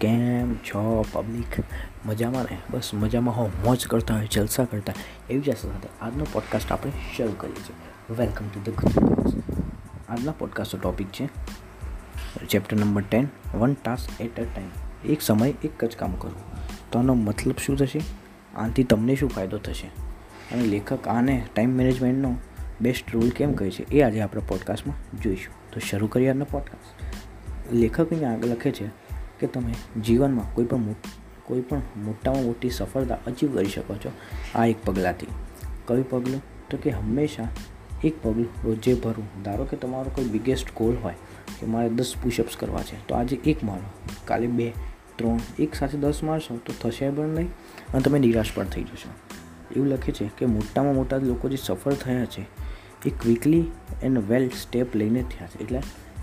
કેમ છો પબ્લિક મજામાં ને? બસ મજામાં હો મોજ કરતા હોય, જલસા કરતા એવી જ સાથે આજનો પોડકાસ્ટ આપણે શરૂ કરીએ છીએ. વેલકમ ટુ ધ આજના પોડકાસ્ટનો ટોપિક છે chapter number ten one task at a time એક સમય એક જ કામ કરવું. તો આનો મતલબ શું થશે? આનાથી તમને શું ફાયદો થશે? અને લેખક આને ટાઈમ મેનેજમેન્ટનો બેસ્ટ રૂલ કેમ કહે છે? એ આજે આપણે પોડકાસ્ટમાં જોઈશું. તો શરૂ કરીએ આજનો પોડકાસ્ટ લેખક અહીંયા આગળ લખે છે કે તમે જીવનમાં કોઈ પણ કોઈ પણ મોટામાં મોટી સફળતા અચીવ કરી શકો છો, આ એક પગલાંથી. કયું પગલું? તો કે હંમેશા એક પગલું રોજે ભરવું. ધારો કે તમારો કોઈ બિગેસ્ટ ગોલ હોય કે મારે દસ પુશઅપ્સ કરવા છે, તો આજે એક મારો, કાલે બે, ત્રણ, એક સાથે દસ મારશો તો થશે પણ નહીં અને તમે નિરાશ પણ થઈ જશો. એવું લખે છે કે મોટામાં મોટા લોકો જે સફળ થયા છે એ ક્વિકલી એન્ડ વેલ સ્ટેપ લઈને થયા છે. એટલે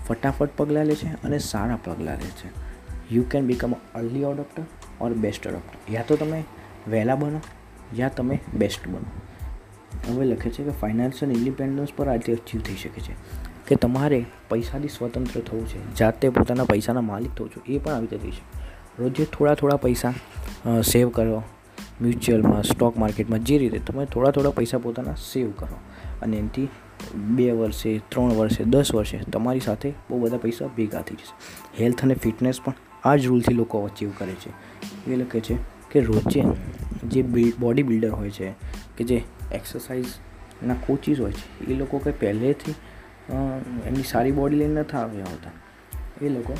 ફટાફટ પગલાં લે છે અને સારા પગલાં લે છે. You can become early adopter or best adopter યા તો તમે વહેલા બનો, યા તમે બેસ્ટ બનો. હવે લખે છે કે ફાઇનાન્શિયલ ઇન્ડિપેન્ડન્સ પર આજે અચીવ થઈ શકે છે કે તમારે પૈસાથી સ્વતંત્ર થવું છે. જાતે પોતાના પૈસાના માલિક થવું છો. એ પણ આવી રીતે થઈ શકે. રોજે થોડા થોડા પૈસા સેવ કરો, મ્યુચ્યુઅલમાં સ્ટોક માર્કેટમાં જે રીતે તમે થોડા થોડા પૈસા પોતાના સેવ કરો. અને એનાથી બે વર્ષે, ત્રણ વર્ષે, દસ વર્ષે તમારી સાથે બહુ બધા પૈસા ભેગા થઈ જશે. હેલ્થ અને ફિટનેસ પણ આ જ રૂલથી લોકો અચીવ કરે છે. એ લખે છે કે રોજે જે બિલ્ડ બોડી બિલ્ડર હોય છે, કે જે એક્સરસાઇઝના કોચિસ હોય છે, એ લોકો કંઈ પહેલેથી એમની સારી બોડી લઈને નથી આવ્યા હોતા. એ લોકો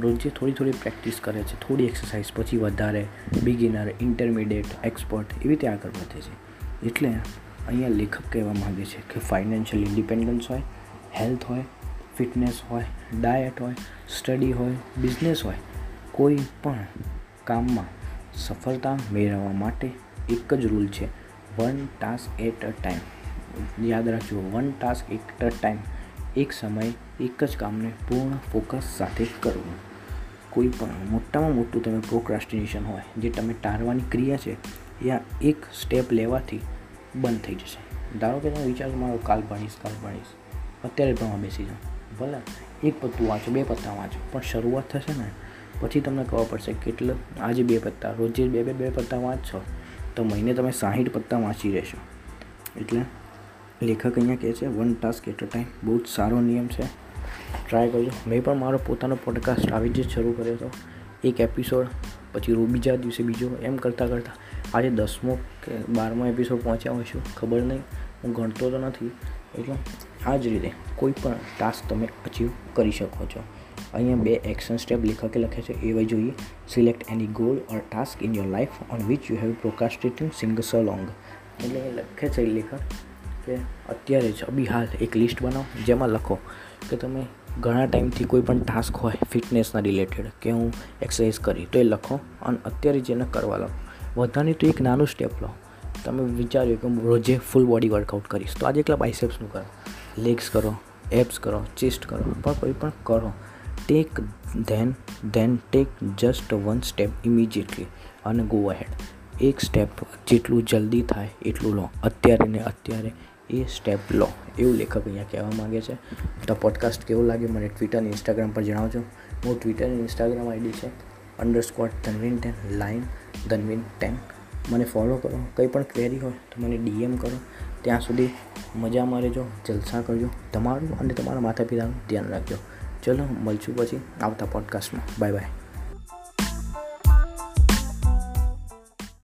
રોજે થોડી થોડી પ્રેક્ટિસ કરે છે, થોડી એક્સરસાઇઝ પછી વધારે બિગિનર ઇન્ટરમીડિયેટ એક્સપર્ટ એવી રીતે આગળ વધે છે. એટલે અહીંયા લેખક કહેવા માગે છે કે ફાઇનાન્શિયલ ઇન્ડિપેન્ડન્સ હોય હેલ્થ હોય ફિટનેસ હોય ડાયટ હોય સ્ટડી હોય બિઝનેસ હોય કોઈ પણ કામમાં સફળતા મેળવવા માટે એક જ રૂલ છે one task at a time યાદ રાખજો one task at a time એક સમય એક જ કામને પૂર્ણ ફોકસ સાથે કરવું. કોઈ પણ મોટામાં મોટું તમે પ્રોક્રાસ્ટિનેશન હોય, જે તમે ટાળવાની ક્રિયા છે, યા એક સ્ટેપ લેવાથી બંધ થઈ જશે. ધારો કે તમે વિચારો મારો કાલ ભણીશ કાલ ભણીશ. અત્યારે ભણવા બેસી જાઉં. ભલે, એક પત્તું વાંચો, બે પત્તા વાંચો, પણ શરૂઆત થશે ને પછી તમને ખબર પડશે કેટલો, આજે બે પત્તા, રોજે બે બે બે પત્તા વાંચશો, તો મહિને તમે સાહીઠ પત્તા વાંચી રહેશો. એટલે લેખક અહીંયા કહે છે one task at a time બહુ જ સારો નિયમ છે. ટ્રાય કરજો. મેં પણ મારો પોતાનો પોડકાસ્ટ આવી જ શરૂ કર્યો હતો. એક એપિસોડ પછી બીજા દિવસે બીજો, એમ કરતાં કરતાં. આજે દસમો કે બારમો એપિસોડ પહોંચ્યા હોઈશું ખબર નહીં. હું ગણતો તો નથી. એટલે આ જ રીતે કોઈ પણ ટાસ્ક તમે અચીવ કરી શકો છો. અહીંયા બે એક્શન સ્ટેપ લેખકે લખે છે. એવા જોઈએ. Select any goal or task in your life on which you have procrastinating since so long એટલે એ લખે છે લેખક કે અત્યારે જ અભી હાલ એક લિસ્ટ બનાવો, જેમાં લખો કે તમે ઘણા ટાઈમથી કોઈ પણ ટાસ્ક હોય ફિટનેસના રિલેટેડ કે હું એક્સરસાઇઝ કરી, તો એ લખો અને અત્યારે જેને કરવા લો વધારે તો એક નાનું સ્ટેપ લો. તમે વિચાર્યું કે હું રોજે ફૂલ બોડી વર્કઆઉટ કરીશ, તો આજે એકલા બાઇસેપ્સનું કરો. લેગ્સ કરો એપ્સ કરો ચેસ્ટ કરો, પણ કોઈ પણ કરો. Take then then take just one step immediately અને ગો અહેડ એક સ્ટેપ જેટલું જલ્દી થાય, એટલું લો. અત્યારે ને અત્યારે એ સ્ટેપ લો. એવું લેખક અહીંયા કહેવા માગે છે. તો પોડકાસ્ટ કેવું લાગે મને ટ્વિટર અને ઇન્સ્ટાગ્રામ પર જણાવજો. હું ટ્વિટર અને ઇન્સ્ટાગ્રામ આઈડી છે. Underscore Dhanveen ten line Dhanveen ten મને ફોલો કરો. કંઈ પણ ક્વેરી હોય તો મને ડીએમ કરો. ત્યાં સુધી મજામાં રહેજો જલસા કરજો. તમારું અને તમારા માતા પિતાનું ધ્યાન રાખજો. ચલો મળશું પછી આવતા પોડકાસ્ટમાં બાય બાય